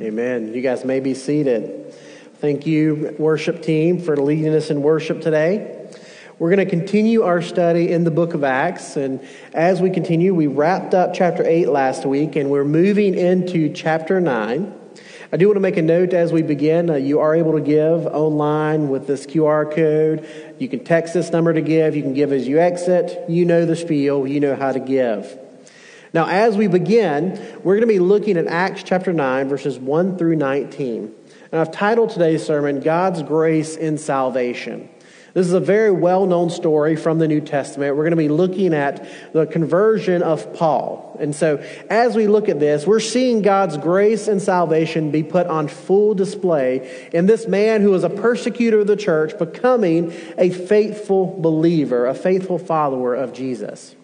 Amen. You guys may be seated. Thank you, worship team, for leading us in worship today. We're going to continue our study in the book of Acts. And as we continue, we wrapped up chapter 8 last week, and we're moving into chapter 9. I do want to make a note as we begin. Uh, you are able to give online with this QR code. You can text this number to give. You can give as you exit. You know the spiel, you know how to give. Now, as we begin, we're going to be looking at Acts chapter 9, verses 1 through 19. And I've titled today's sermon, God's Grace in Salvation. This is a very well known story from the New Testament. We're going to be looking at the conversion of Paul. And so, as we look at this, we're seeing God's grace and salvation be put on full display in this man who was a persecutor of the church becoming a faithful believer, a faithful follower of Jesus.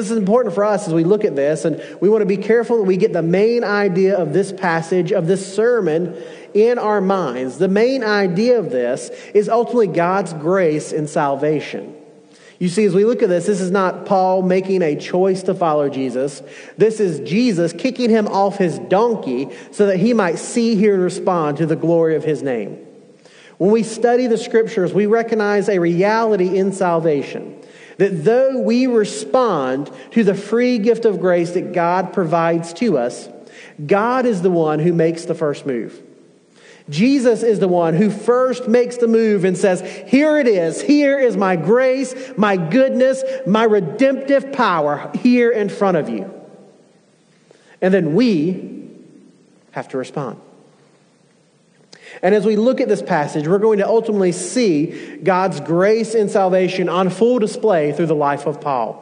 This is important for us as we look at this, and we want to be careful that we get the main idea of this passage, of this sermon, in our minds. The main idea of this is ultimately God's grace in salvation. You see, as we look at this, this is not Paul making a choice to follow Jesus. This is Jesus kicking him off his donkey so that he might see, hear, and respond to the glory of his name. When we study the scriptures, we recognize a reality in salvation. That though we respond to the free gift of grace that God provides to us, God is the one who makes the first move. Jesus is the one who first makes the move and says, Here it is. Here is my grace, my goodness, my redemptive power here in front of you. And then we have to respond. And as we look at this passage, we're going to ultimately see God's grace and salvation on full display through the life of Paul.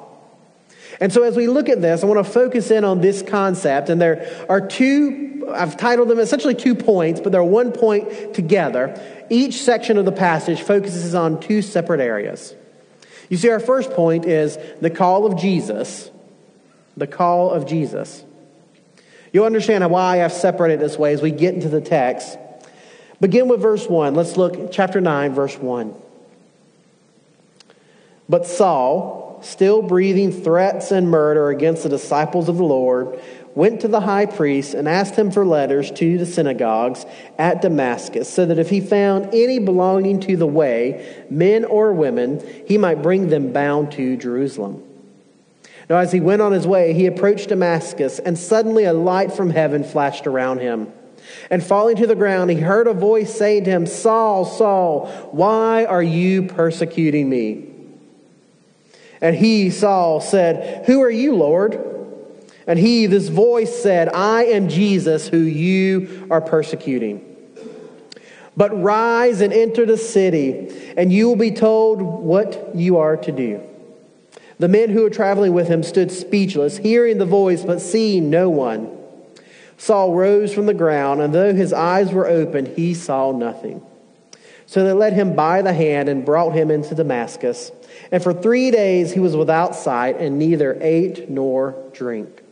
And so, as we look at this, I want to focus in on this concept. And there are two, I've titled them essentially two points, but they're one point together. Each section of the passage focuses on two separate areas. You see, our first point is the call of Jesus. The call of Jesus. You'll understand why I've separated this way as we get into the text. Begin with verse 1. Let's look, chapter 9, verse 1. But Saul, still breathing threats and murder against the disciples of the Lord, went to the high priest and asked him for letters to the synagogues at Damascus, so that if he found any belonging to the way, men or women, he might bring them bound to Jerusalem. Now, as he went on his way, he approached Damascus, and suddenly a light from heaven flashed around him. And falling to the ground, he heard a voice saying to him, Saul, Saul, why are you persecuting me? And he, Saul, said, Who are you, Lord? And he, this voice said, I am Jesus who you are persecuting. But rise and enter the city, and you will be told what you are to do. The men who were traveling with him stood speechless, hearing the voice, but seeing no one. Saul rose from the ground, and though his eyes were open, he saw nothing. So they led him by the hand and brought him into Damascus. And for three days he was without sight and neither ate nor drank.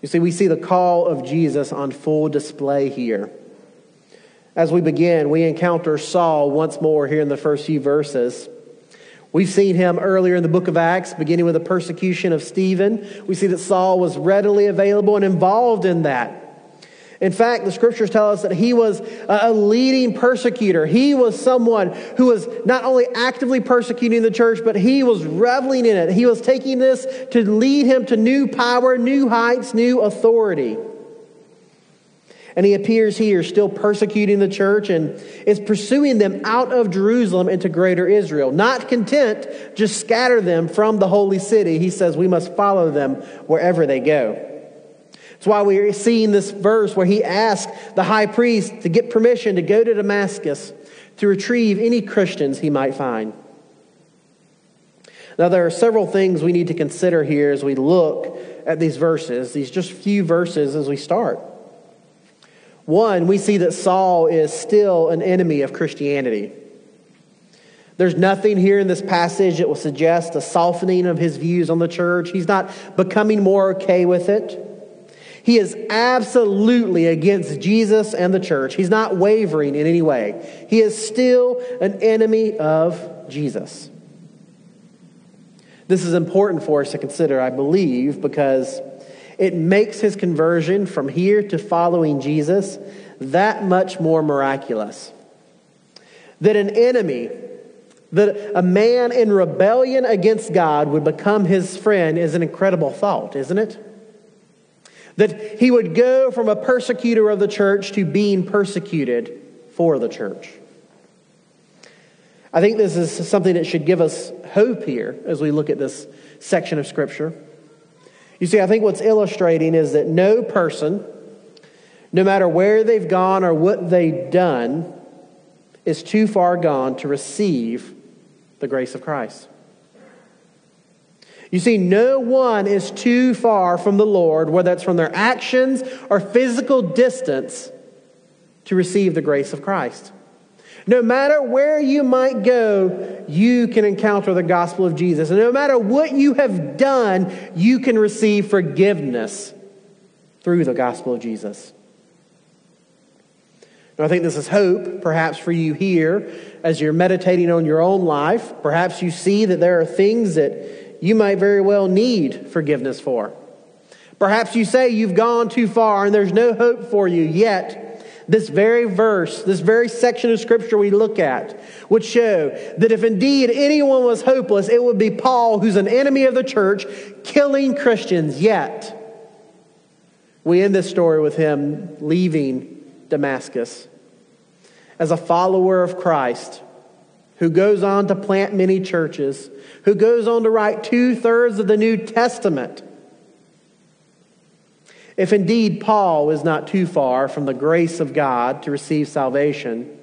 You see, we see the call of Jesus on full display here. As we begin, we encounter Saul once more here in the first few verses. We've seen him earlier in the book of Acts, beginning with the persecution of Stephen. We see that Saul was readily available and involved in that. In fact, the scriptures tell us that he was a leading persecutor. He was someone who was not only actively persecuting the church, but he was reveling in it. He was taking this to lead him to new power, new heights, new authority. And he appears here still persecuting the church and is pursuing them out of Jerusalem into greater Israel. Not content, just scatter them from the holy city. He says we must follow them wherever they go. That's why we're seeing this verse where he asks the high priest to get permission to go to Damascus to retrieve any Christians he might find. Now, there are several things we need to consider here as we look at these verses, these just few verses as we start. One, we see that Saul is still an enemy of Christianity. There's nothing here in this passage that will suggest a softening of his views on the church. He's not becoming more okay with it. He is absolutely against Jesus and the church. He's not wavering in any way. He is still an enemy of Jesus. This is important for us to consider, I believe, because it makes his conversion from here to following Jesus that much more miraculous. That an enemy, that a man in rebellion against God would become his friend is an incredible thought, isn't it? That he would go from a persecutor of the church to being persecuted for the church. I think this is something that should give us hope here as we look at this section of Scripture. You see, I think what's illustrating is that no person, no matter where they've gone or what they've done, is too far gone to receive the grace of Christ. You see, no one is too far from the Lord, whether it's from their actions or physical distance, to receive the grace of Christ. No matter where you might go, you can encounter the gospel of Jesus. And no matter what you have done, you can receive forgiveness through the gospel of Jesus. Now, I think this is hope, perhaps, for you here as you're meditating on your own life. Perhaps you see that there are things that you might very well need forgiveness for. Perhaps you say you've gone too far and there's no hope for you yet this very verse, this very section of scripture we look at, would show that if indeed anyone was hopeless, it would be Paul, who's an enemy of the church, killing Christians. Yet, we end this story with him leaving Damascus as a follower of Christ who goes on to plant many churches, who goes on to write two thirds of the New Testament if indeed Paul is not too far from the grace of God to receive salvation,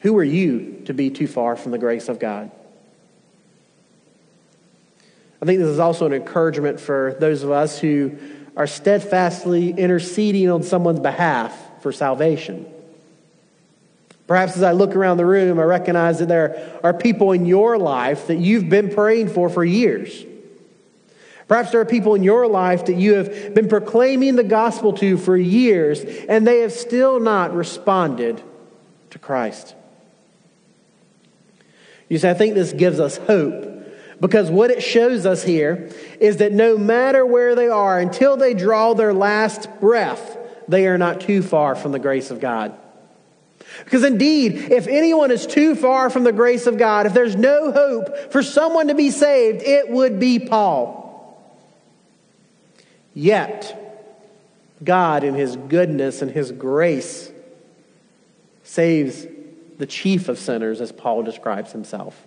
who are you to be too far from the grace of God? I think this is also an encouragement for those of us who are steadfastly interceding on someone's behalf for salvation. Perhaps as I look around the room, I recognize that there are people in your life that you've been praying for for years. Perhaps there are people in your life that you have been proclaiming the gospel to for years, and they have still not responded to Christ. You see, I think this gives us hope because what it shows us here is that no matter where they are, until they draw their last breath, they are not too far from the grace of God. Because indeed, if anyone is too far from the grace of God, if there's no hope for someone to be saved, it would be Paul. Yet, God, in His goodness and His grace, saves the chief of sinners, as Paul describes himself.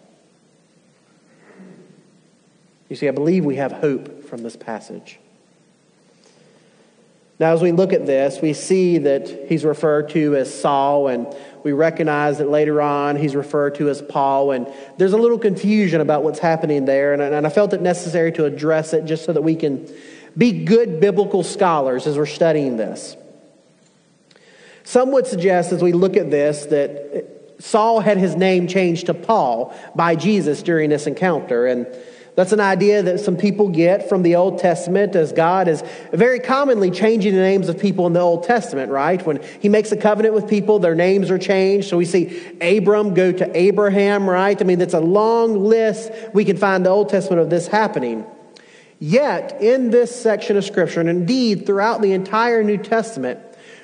You see, I believe we have hope from this passage. Now, as we look at this, we see that he's referred to as Saul, and we recognize that later on he's referred to as Paul, and there's a little confusion about what's happening there, and, I felt it necessary to address it just so that we can be good biblical scholars as we're studying this. Some would suggest, as we look at this, that Saul had his name changed to Paul by Jesus during this encounter. And that's an idea that some people get from the Old Testament, as God is very commonly changing the names of people in the Old Testament, right? When He makes a covenant with people, their names are changed. So we see Abram go to Abraham, right? I mean, that's a long list. We can find the Old Testament of this happening. Yet, in this section of Scripture, and indeed throughout the entire New Testament,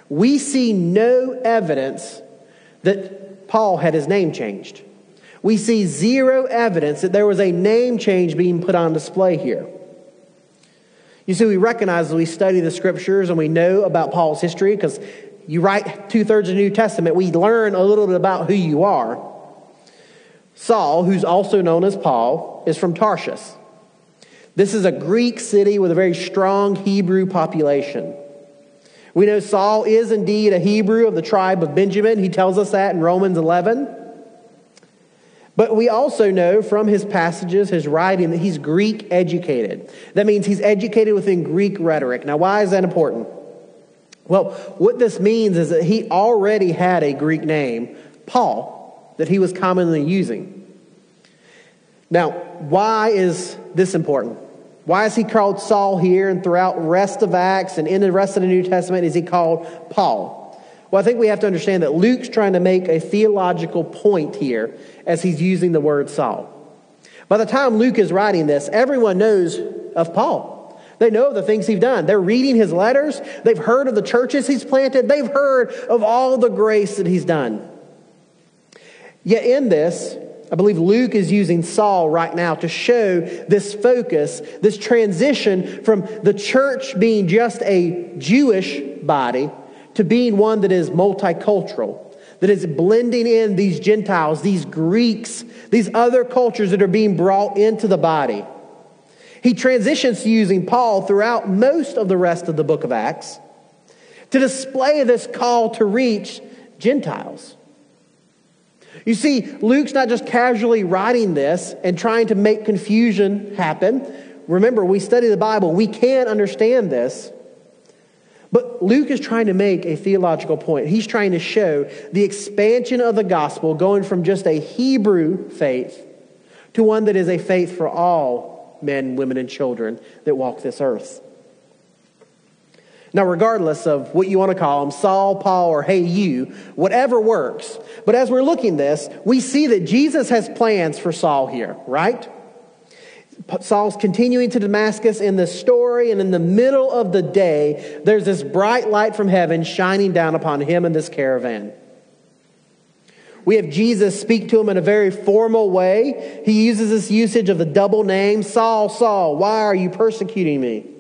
we see no evidence that Paul had his name changed. We see zero evidence that there was a name change being put on display here. You see, we recognize as we study the scriptures and we know about Paul's history, because you write two thirds of the New Testament, we learn a little bit about who you are. Saul, who's also known as Paul, is from Tarsus. This is a Greek city with a very strong Hebrew population. We know Saul is indeed a Hebrew of the tribe of Benjamin. He tells us that in Romans 11. But we also know from his passages, his writing, that he's Greek educated. That means he's educated within Greek rhetoric. Now, why is that important? Well, what this means is that he already had a Greek name, Paul, that he was commonly using. Now, why is this important? Why is he called Saul here and throughout rest of Acts and in the rest of the New Testament is he called Paul? Well, I think we have to understand that Luke's trying to make a theological point here as he's using the word Saul. By the time Luke is writing this, everyone knows of Paul. They know the things he's done. They're reading his letters. They've heard of the churches he's planted. They've heard of all the grace that he's done. Yet in this, I believe Luke is using Saul right now to show this focus, this transition from the church being just a Jewish body to being one that is multicultural, that is blending in these Gentiles, these Greeks, these other cultures that are being brought into the body. He transitions to using Paul throughout most of the rest of the book of Acts to display this call to reach Gentiles. You see, Luke's not just casually writing this and trying to make confusion happen. Remember, we study the Bible, we can understand this. But Luke is trying to make a theological point. He's trying to show the expansion of the gospel going from just a Hebrew faith to one that is a faith for all men, women, and children that walk this earth. Now, regardless of what you want to call them, Saul, Paul, or hey, you, whatever works. But as we're looking this, we see that Jesus has plans for Saul here, right? Saul's continuing to Damascus in the story, and in the middle of the day, there's this bright light from heaven shining down upon him and this caravan. We have Jesus speak to him in a very formal way. He uses this usage of the double name Saul, Saul, why are you persecuting me?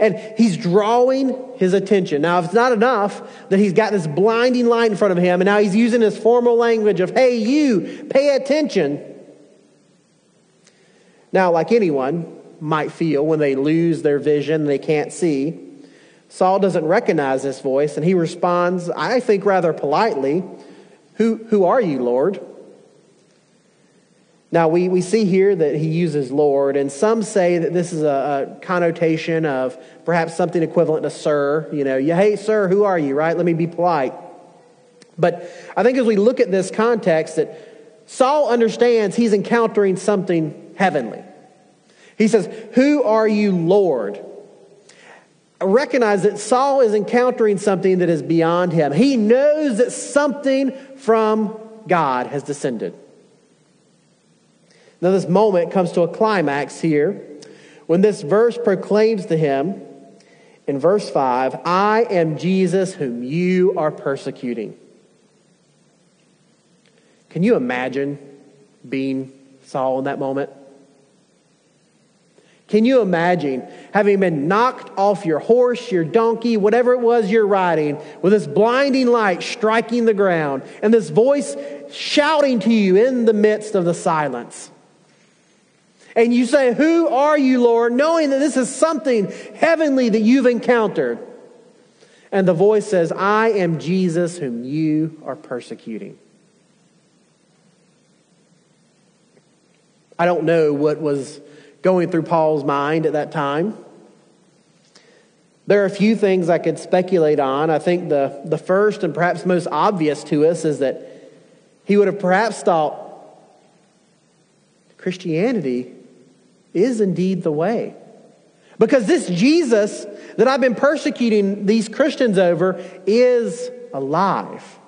And he's drawing his attention. Now, if it's not enough that he's got this blinding light in front of him, and now he's using his formal language of, hey, you, pay attention. Now, like anyone might feel when they lose their vision, they can't see, Saul doesn't recognize this voice, and he responds, I think rather politely, Who, who are you, Lord? Now, we, we see here that he uses Lord, and some say that this is a, a, connotation of perhaps something equivalent to sir. You know, hey, sir, who are you, right? Let me be polite. But I think as we look at this context, that Saul understands he's encountering something heavenly. He says, Who are you, Lord? I recognize that Saul is encountering something that is beyond him. He knows that something from God has descended. Now, this moment comes to a climax here when this verse proclaims to him in verse 5 I am Jesus whom you are persecuting. Can you imagine being Saul in that moment? Can you imagine having been knocked off your horse, your donkey, whatever it was you're riding, with this blinding light striking the ground and this voice shouting to you in the midst of the silence? And you say, Who are you, Lord? knowing that this is something heavenly that you've encountered. And the voice says, I am Jesus whom you are persecuting. I don't know what was going through Paul's mind at that time. There are a few things I could speculate on. I think the, the first and perhaps most obvious to us is that he would have perhaps thought Christianity is indeed the way. Because this Jesus that I've been persecuting these Christians over is alive.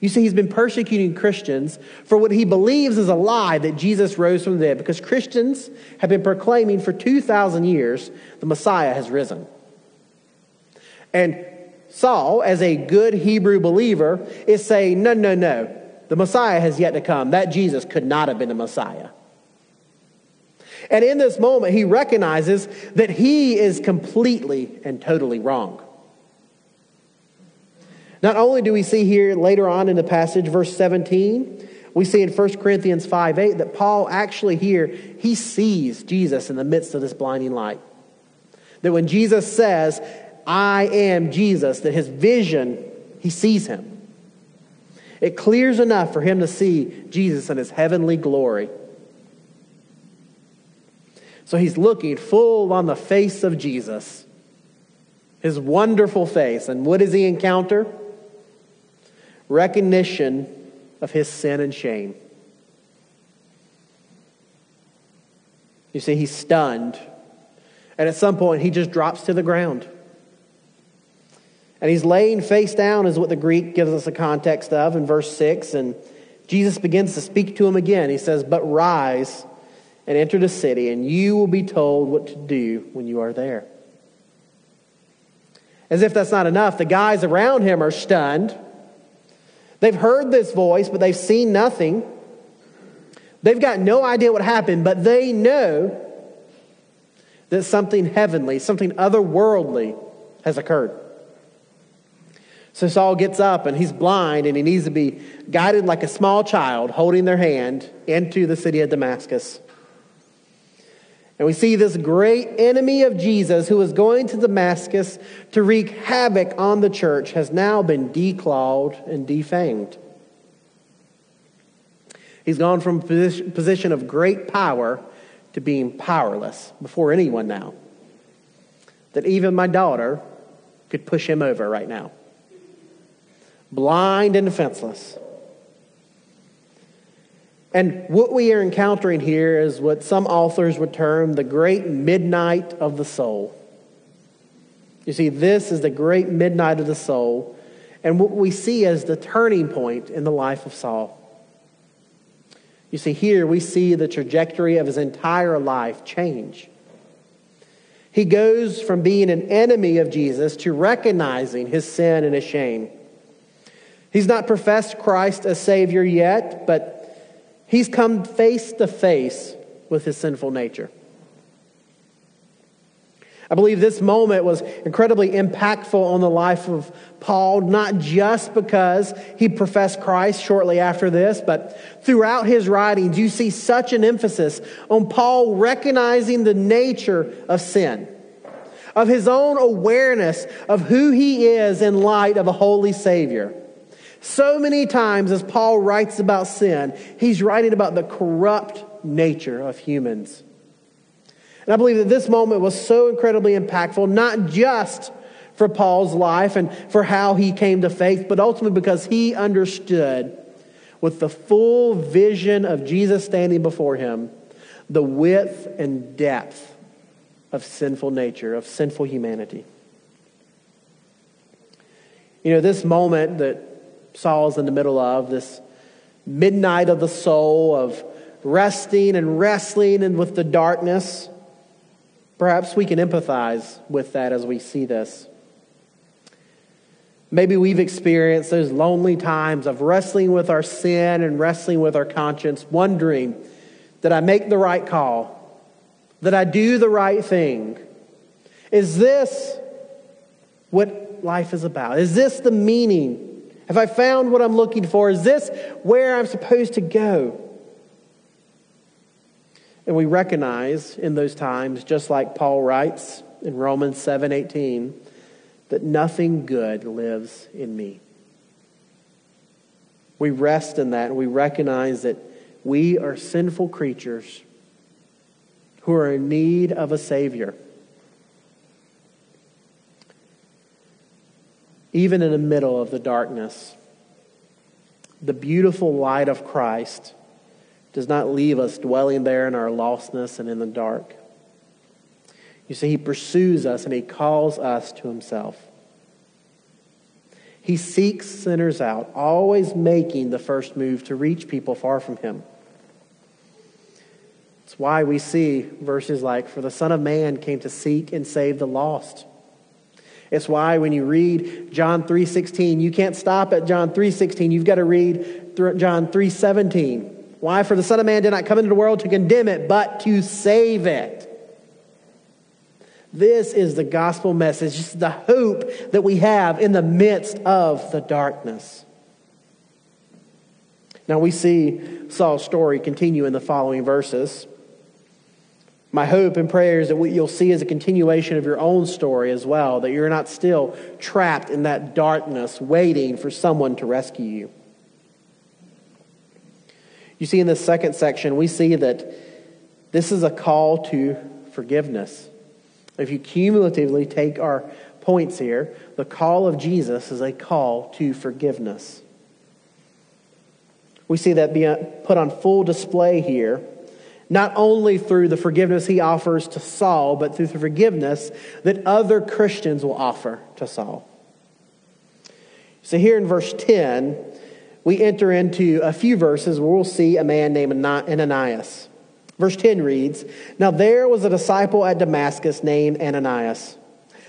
You see, he's been persecuting Christians for what he believes is a lie that Jesus rose from the dead, because Christians have been proclaiming for 2,000 years the Messiah has risen. And Saul, as a good Hebrew believer, is saying, no, no, no, the Messiah has yet to come. That Jesus could not have been the Messiah. And in this moment, he recognizes that he is completely and totally wrong. Not only do we see here later on in the passage, verse 17, we see in 1 Corinthians 5 8 that Paul actually here, he sees Jesus in the midst of this blinding light. That when Jesus says, I am Jesus, that his vision, he sees him. It clears enough for him to see Jesus in his heavenly glory. So he's looking full on the face of Jesus, his wonderful face. And what does he encounter? Recognition of his sin and shame. You see, he's stunned. And at some point, he just drops to the ground. And he's laying face down, is what the Greek gives us a context of in verse 6. And Jesus begins to speak to him again. He says, But rise and enter the city, and you will be told what to do when you are there. As if that's not enough, the guys around him are stunned. They've heard this voice, but they've seen nothing. They've got no idea what happened, but they know that something heavenly, something otherworldly has occurred. So Saul gets up and he's blind and he needs to be guided like a small child holding their hand into the city of Damascus. And we see this great enemy of Jesus who was going to Damascus to wreak havoc on the church has now been declawed and defanged. He's gone from a position of great power to being powerless before anyone now. That even my daughter could push him over right now. Blind and defenseless. And what we are encountering here is what some authors would term the great midnight of the soul. You see, this is the great midnight of the soul, and what we see as the turning point in the life of Saul. You see, here we see the trajectory of his entire life change. He goes from being an enemy of Jesus to recognizing his sin and his shame. He's not professed Christ as Savior yet, but he's come face to face with his sinful nature. I believe this moment was incredibly impactful on the life of Paul, not just because he professed Christ shortly after this, but throughout his writings, you see such an emphasis on Paul recognizing the nature of sin, of his own awareness of who he is in light of a holy Savior. So many times, as Paul writes about sin, he's writing about the corrupt nature of humans. And I believe that this moment was so incredibly impactful, not just for Paul's life and for how he came to faith, but ultimately because he understood with the full vision of Jesus standing before him the width and depth of sinful nature, of sinful humanity. You know, this moment that Saul's in the middle of, this midnight of the soul, of resting and wrestling and with the darkness, Perhaps we can empathize with that as we see this. Maybe we've experienced those lonely times of wrestling with our sin and wrestling with our conscience, wondering, did I make the right call? Did I do the right thing? Is this what life is about? Is this the meaning? Have I found what I'm looking for? Is this where I'm supposed to go? And we recognize in those times, just like Paul writes in Romans 7:18, that nothing good lives in me. We rest in that and we recognize that we are sinful creatures who are in need of a Savior. Even in the middle of the darkness, the beautiful light of Christ does not leave us dwelling there in our lostness and in the dark. You see, He pursues us and He calls us to Himself. He seeks sinners out, always making the first move to reach people far from Him. It's why we see verses like, For the Son of Man came to seek and save the lost. It's why when you read John 3:16, you can't stop at John 3:16. You've got to read John 3:17. Why? For the Son of Man did not come into the world to condemn it, but to save it. This is the gospel message, just the hope that we have in the midst of the darkness. Now we see Saul's story continue in the following verses. My hope and prayer is that what you'll see is a continuation of your own story as well, that you're not still trapped in that darkness waiting for someone to rescue you. You see, in this second section, we see that this is a call to forgiveness. If you cumulatively take our points here, the call of Jesus is a call to forgiveness. We see that being put on full display here, not only through the forgiveness he offers to Saul, but through the forgiveness that other Christians will offer to Saul. So, here in verse 10, we enter into a few verses where we'll see a man named Ananias. Verse 10 reads Now there was a disciple at Damascus named Ananias.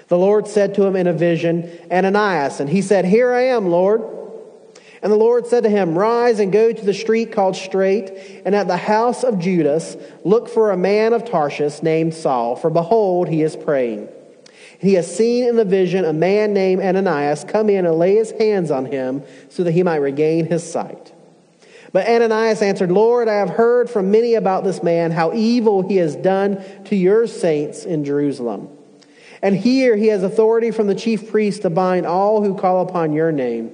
The Lord said to him in a vision, Ananias. And he said, Here I am, Lord. And the Lord said to him, Rise and go to the street called Straight, and at the house of Judas look for a man of Tarsus named Saul, for behold, he is praying. He has seen in the vision a man named Ananias come in and lay his hands on him so that he might regain his sight. But Ananias answered, Lord, I have heard from many about this man, how evil he has done to your saints in Jerusalem. And here he has authority from the chief priest to bind all who call upon your name.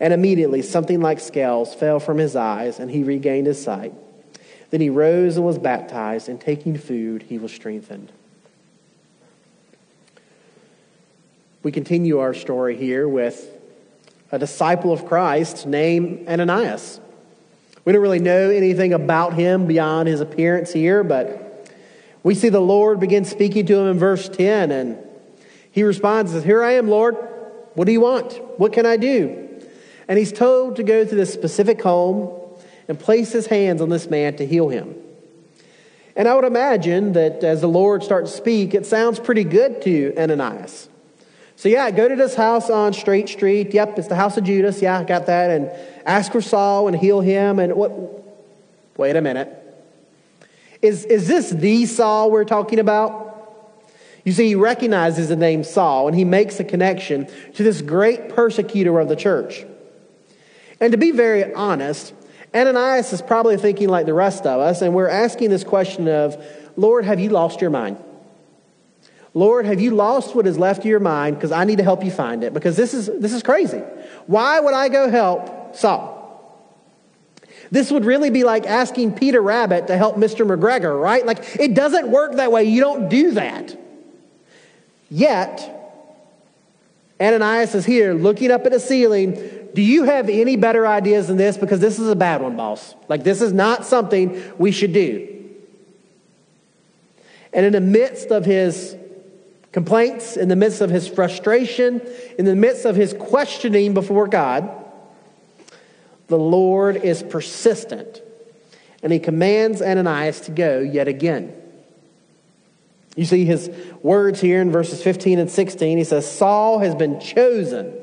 And immediately something like scales fell from his eyes, and he regained his sight. Then he rose and was baptized, and taking food, he was strengthened. We continue our story here with a disciple of Christ named Ananias. We don't really know anything about him beyond his appearance here, but we see the Lord begin speaking to him in verse 10, and he responds, Here I am, Lord. What do you want? What can I do? And he's told to go to this specific home and place his hands on this man to heal him. And I would imagine that as the Lord starts to speak, it sounds pretty good to Ananias. So, yeah, go to this house on Straight Street. Yep, it's the house of Judas. Yeah, I got that. And ask for Saul and heal him. And what? Wait a minute. Is, is this the Saul we're talking about? You see, he recognizes the name Saul and he makes a connection to this great persecutor of the church. And to be very honest, Ananias is probably thinking like the rest of us, and we're asking this question of, Lord, have you lost your mind? Lord, have you lost what is left of your mind? Because I need to help you find it. Because this is, this is crazy. Why would I go help Saul? This would really be like asking Peter Rabbit to help Mr. McGregor, right? Like, it doesn't work that way. You don't do that. Yet, Ananias is here looking up at the ceiling. Do you have any better ideas than this? Because this is a bad one, boss. Like, this is not something we should do. And in the midst of his complaints, in the midst of his frustration, in the midst of his questioning before God, the Lord is persistent and he commands Ananias to go yet again. You see his words here in verses 15 and 16. He says, Saul has been chosen,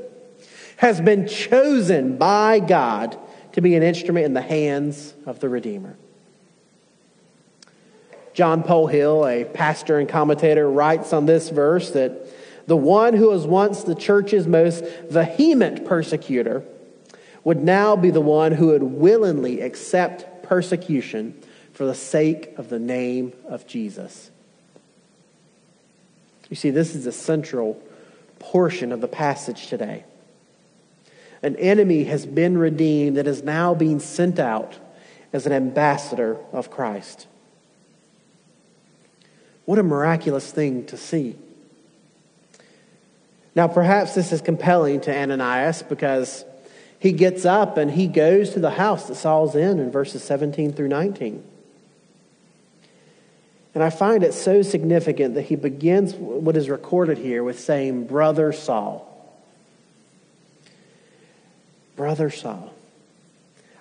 has been chosen by God to be an instrument in the hands of the Redeemer. John Polhill, a pastor and commentator, writes on this verse that the one who was once the church's most vehement persecutor would now be the one who would willingly accept persecution for the sake of the name of Jesus. You see, this is a central portion of the passage today. An enemy has been redeemed that is now being sent out as an ambassador of Christ. What a miraculous thing to see. Now, perhaps this is compelling to Ananias because he gets up and he goes to the house that Saul's in in verses 17 through 19. And I find it so significant that he begins what is recorded here with saying, Brother Saul. Brother Saul.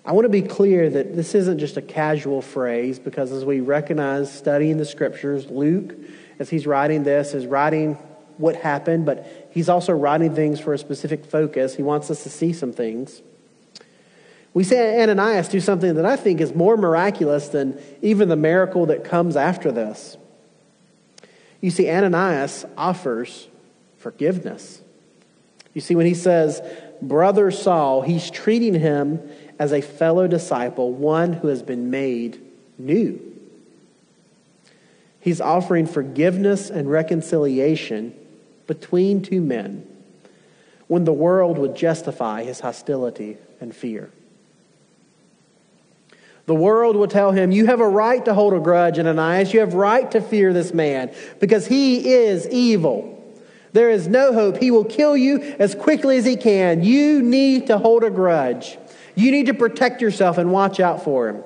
I want to be clear that this isn't just a casual phrase because as we recognize studying the scriptures, Luke, as he's writing this, is writing what happened, but he's also writing things for a specific focus. He wants us to see some things. We see Ananias do something that I think is more miraculous than even the miracle that comes after this. You see, Ananias offers forgiveness. You see, when he says, Brother Saul, he's treating him as a fellow disciple, one who has been made new. He's offering forgiveness and reconciliation between two men when the world would justify his hostility and fear. The world will tell him, You have a right to hold a grudge, Ananias. You have right to fear this man because he is evil. There is no hope. He will kill you as quickly as he can. You need to hold a grudge. You need to protect yourself and watch out for him.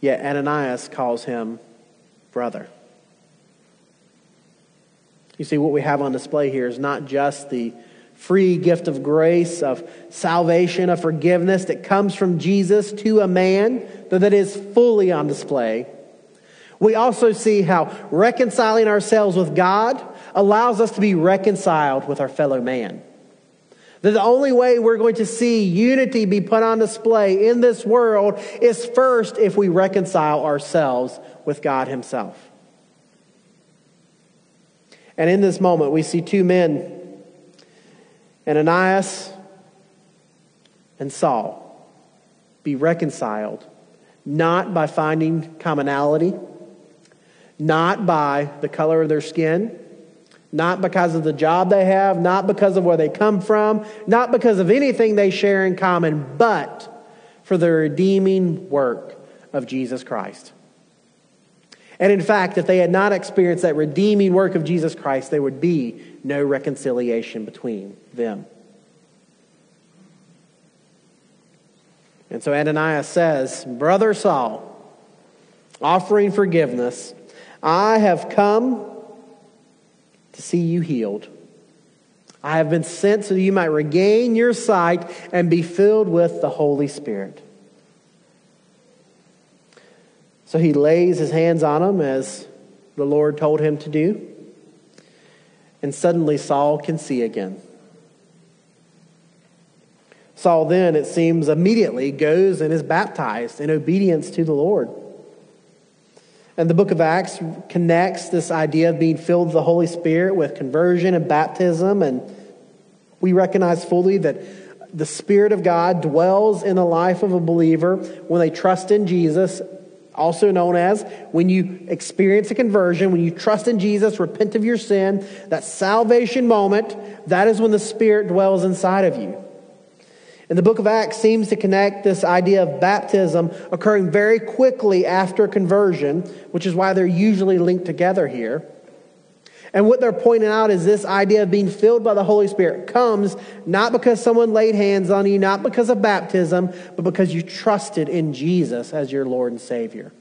Yet Ananias calls him brother. You see, what we have on display here is not just the free gift of grace, of salvation, of forgiveness that comes from Jesus to a man, though that is fully on display. We also see how reconciling ourselves with God allows us to be reconciled with our fellow man. That the only way we're going to see unity be put on display in this world is first if we reconcile ourselves with God Himself. And in this moment, we see two men, Ananias and Saul, be reconciled, not by finding commonality, not by the color of their skin, not because of the job they have, not because of where they come from, not because of anything they share in common, but for the redeeming work of Jesus Christ. And in fact, if they had not experienced that redeeming work of Jesus Christ, there would be no reconciliation between them. And so Ananias says, Brother Saul, offering forgiveness, I have come to see you healed. I have been sent so that you might regain your sight and be filled with the Holy Spirit. So he lays his hands on him as the Lord told him to do. And suddenly Saul can see again. Saul then, it seems, immediately goes and is baptized in obedience to the Lord. And the book of Acts connects this idea of being filled with the Holy Spirit with conversion and baptism. And we recognize fully that the Spirit of God dwells in the life of a believer when they trust in Jesus, also known as when you experience a conversion, when you trust in Jesus, repent of your sin, that salvation moment, that is when the Spirit dwells inside of you. And the book of Acts seems to connect this idea of baptism occurring very quickly after conversion, which is why they're usually linked together here. And what they're pointing out is this idea of being filled by the Holy Spirit comes not because someone laid hands on you, not because of baptism, but because you trusted in Jesus as your Lord and Savior.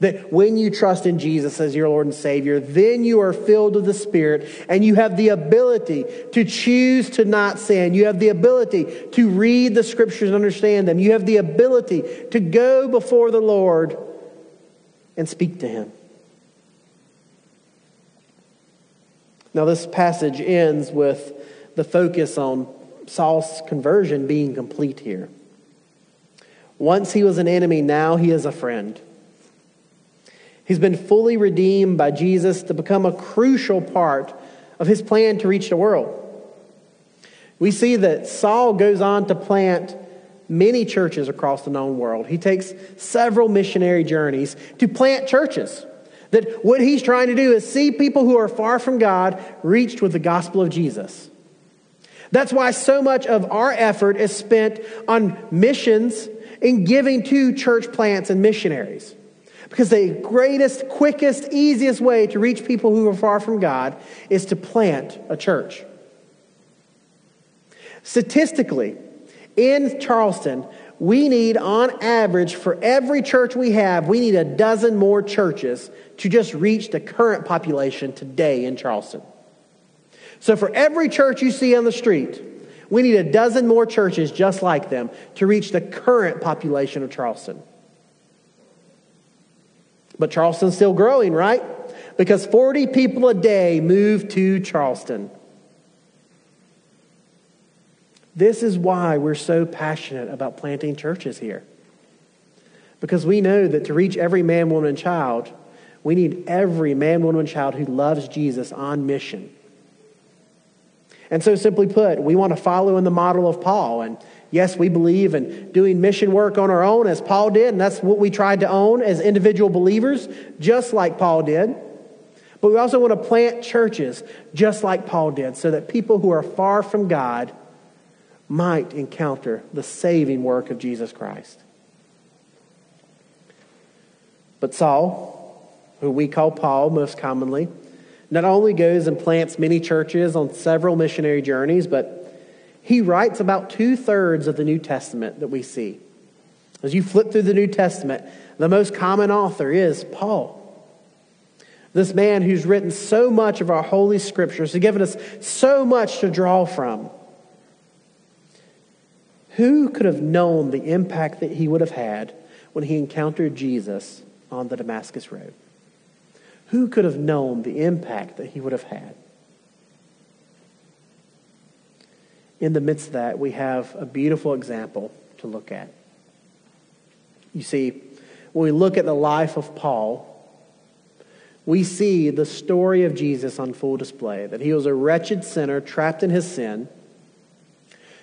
That when you trust in Jesus as your Lord and Savior, then you are filled with the Spirit and you have the ability to choose to not sin. You have the ability to read the scriptures and understand them. You have the ability to go before the Lord and speak to Him. Now, this passage ends with the focus on Saul's conversion being complete here. Once he was an enemy, now he is a friend. He's been fully redeemed by Jesus to become a crucial part of his plan to reach the world. We see that Saul goes on to plant many churches across the known world. He takes several missionary journeys to plant churches. That what he's trying to do is see people who are far from God reached with the gospel of Jesus. That's why so much of our effort is spent on missions and giving to church plants and missionaries. Because the greatest, quickest, easiest way to reach people who are far from God is to plant a church. Statistically, in Charleston, we need, on average, for every church we have, we need a dozen more churches to just reach the current population today in Charleston. So, for every church you see on the street, we need a dozen more churches just like them to reach the current population of Charleston. But Charleston's still growing, right? Because 40 people a day move to Charleston. This is why we're so passionate about planting churches here. Because we know that to reach every man, woman, and child, we need every man, woman, and child who loves Jesus on mission. And so, simply put, we want to follow in the model of Paul and Yes, we believe in doing mission work on our own as Paul did, and that's what we tried to own as individual believers, just like Paul did. But we also want to plant churches just like Paul did, so that people who are far from God might encounter the saving work of Jesus Christ. But Saul, who we call Paul most commonly, not only goes and plants many churches on several missionary journeys, but he writes about two thirds of the New Testament that we see. As you flip through the New Testament, the most common author is Paul. This man who's written so much of our holy scriptures, has given us so much to draw from. Who could have known the impact that he would have had when he encountered Jesus on the Damascus Road? Who could have known the impact that he would have had? In the midst of that, we have a beautiful example to look at. You see, when we look at the life of Paul, we see the story of Jesus on full display that he was a wretched sinner trapped in his sin,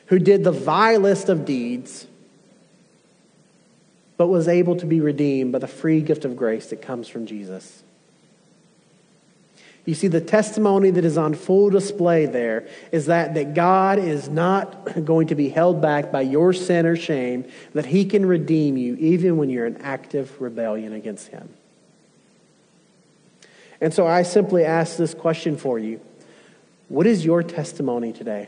who did the vilest of deeds, but was able to be redeemed by the free gift of grace that comes from Jesus. You see, the testimony that is on full display there is that, that God is not going to be held back by your sin or shame, that He can redeem you even when you're in active rebellion against Him. And so I simply ask this question for you What is your testimony today?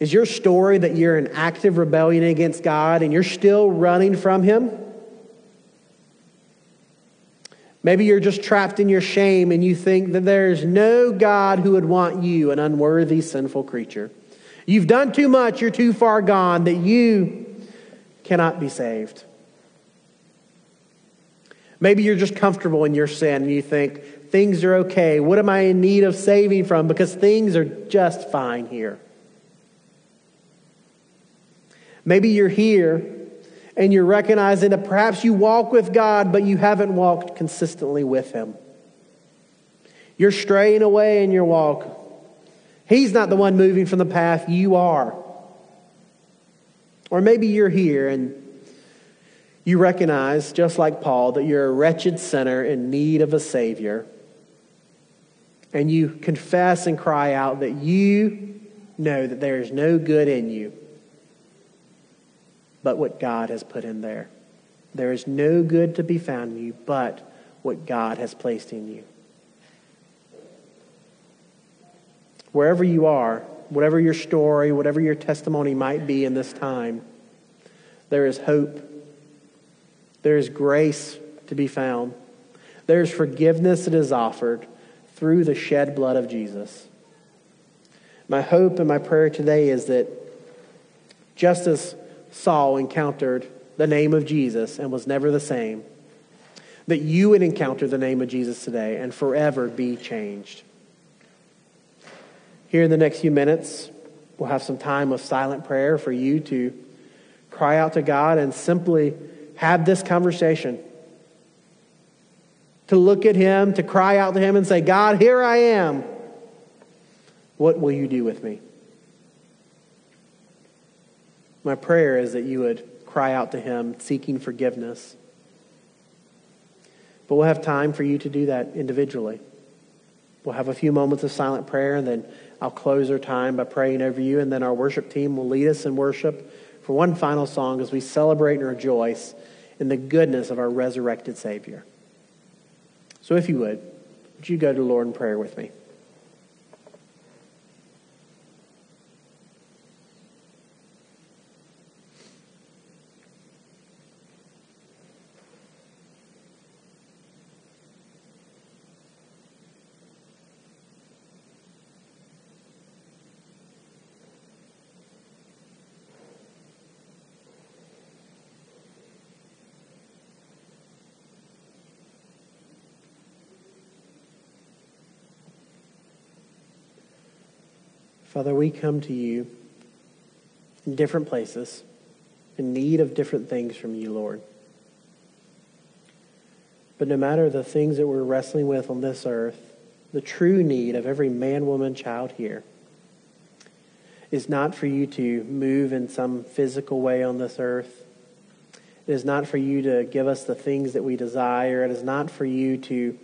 Is your story that you're in active rebellion against God and you're still running from Him? Maybe you're just trapped in your shame and you think that there is no God who would want you, an unworthy, sinful creature. You've done too much, you're too far gone, that you cannot be saved. Maybe you're just comfortable in your sin and you think things are okay. What am I in need of saving from? Because things are just fine here. Maybe you're here and you're recognizing that perhaps you walk with God, but you haven't walked consistently with Him. You're straying away in your walk. He's not the one moving from the path, you are. Or maybe you're here and you recognize, just like Paul, that you're a wretched sinner in need of a Savior. And you confess and cry out that you know that there is no good in you but what God has put in there. There is no good to be found in you but what God has placed in you. Wherever you are, whatever your story, whatever your testimony might be in this time, there is hope. There is grace to be found. There is forgiveness that is offered through the shed blood of Jesus. My hope and my prayer today is that just as Saul encountered the name of Jesus and was never the same, that you would encounter the name of Jesus today and forever be changed. Here in the next few minutes, we'll have some time of silent prayer for you to cry out to God and simply have this conversation. To look at Him, to cry out to Him and say, God, here I am. What will you do with me? My prayer is that you would cry out to Him seeking forgiveness. But we'll have time for you to do that individually. We'll have a few moments of silent prayer, and then I'll close our time by praying over you, and then our worship team will lead us in worship for one final song as we celebrate and rejoice in the goodness of our resurrected Savior. So, if you would, would you go to the Lord in prayer with me? Father, we come to you in different places, in need of different things from you, Lord. But no matter the things that we're wrestling with on this earth, the true need of every man, woman, child here is not for you to move in some physical way on this earth. It is not for you to give us the things that we desire. It is not for you to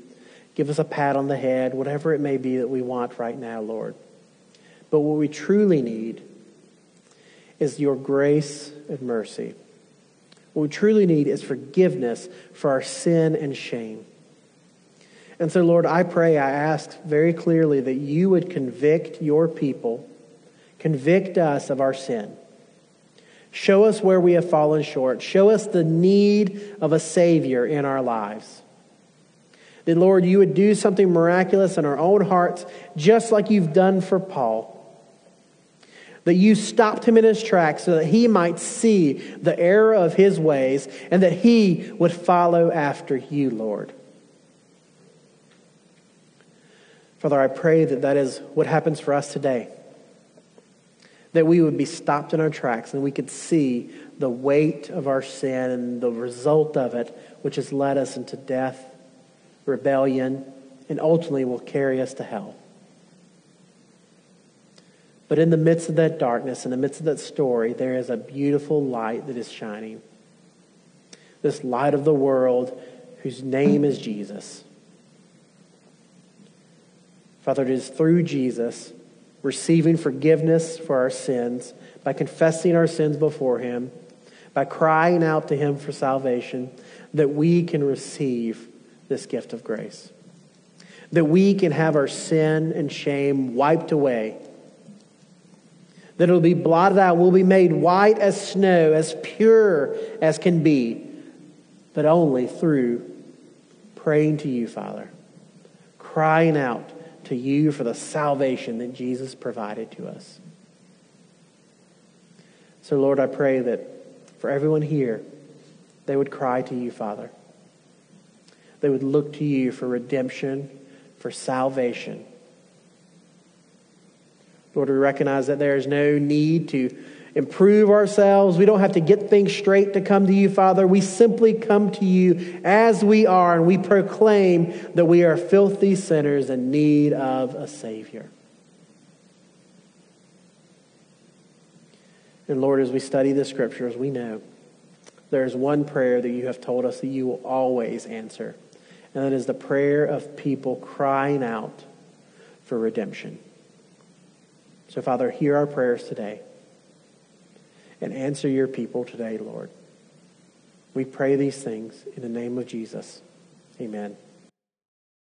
give us a pat on the head, whatever it may be that we want right now, Lord But what we truly need is your grace and mercy. What we truly need is forgiveness for our sin and shame. And so, Lord, I pray, I ask very clearly that you would convict your people, convict us of our sin. Show us where we have fallen short. Show us the need of a Savior in our lives. That, Lord, you would do something miraculous in our own hearts, just like you've done for Paul. That you stopped him in his tracks so that he might see the error of his ways and that he would follow after you, Lord. Father, I pray that that is what happens for us today. That we would be stopped in our tracks and we could see the weight of our sin and the result of it, which has led us into death, rebellion, and ultimately will carry us to hell. But in the midst of that darkness, in the midst of that story, there is a beautiful light that is shining. This light of the world whose name is Jesus. Father, it is through Jesus receiving forgiveness for our sins, by confessing our sins before Him, by crying out to Him for salvation, that we can receive this gift of grace. That we can have our sin and shame wiped away. That it'll be blotted out. We'll be made white as snow, as pure as can be, but only through praying to you, Father, crying out to you for the salvation that Jesus provided to us. So, Lord, I pray that for everyone here, they would cry to you, Father. They would look to you for redemption, for salvation. Lord, we recognize that there is no need to improve ourselves. We don't have to get things straight to come to you, Father. We simply come to you as we are, and we proclaim that we are filthy sinners in need of a Savior. And Lord, as we study the scriptures, we know there is one prayer that you have told us that you will always answer, and that is the prayer of people crying out for redemption. So, Father, hear our prayers today and answer your people today, Lord. We pray these things in the name of Jesus. Amen.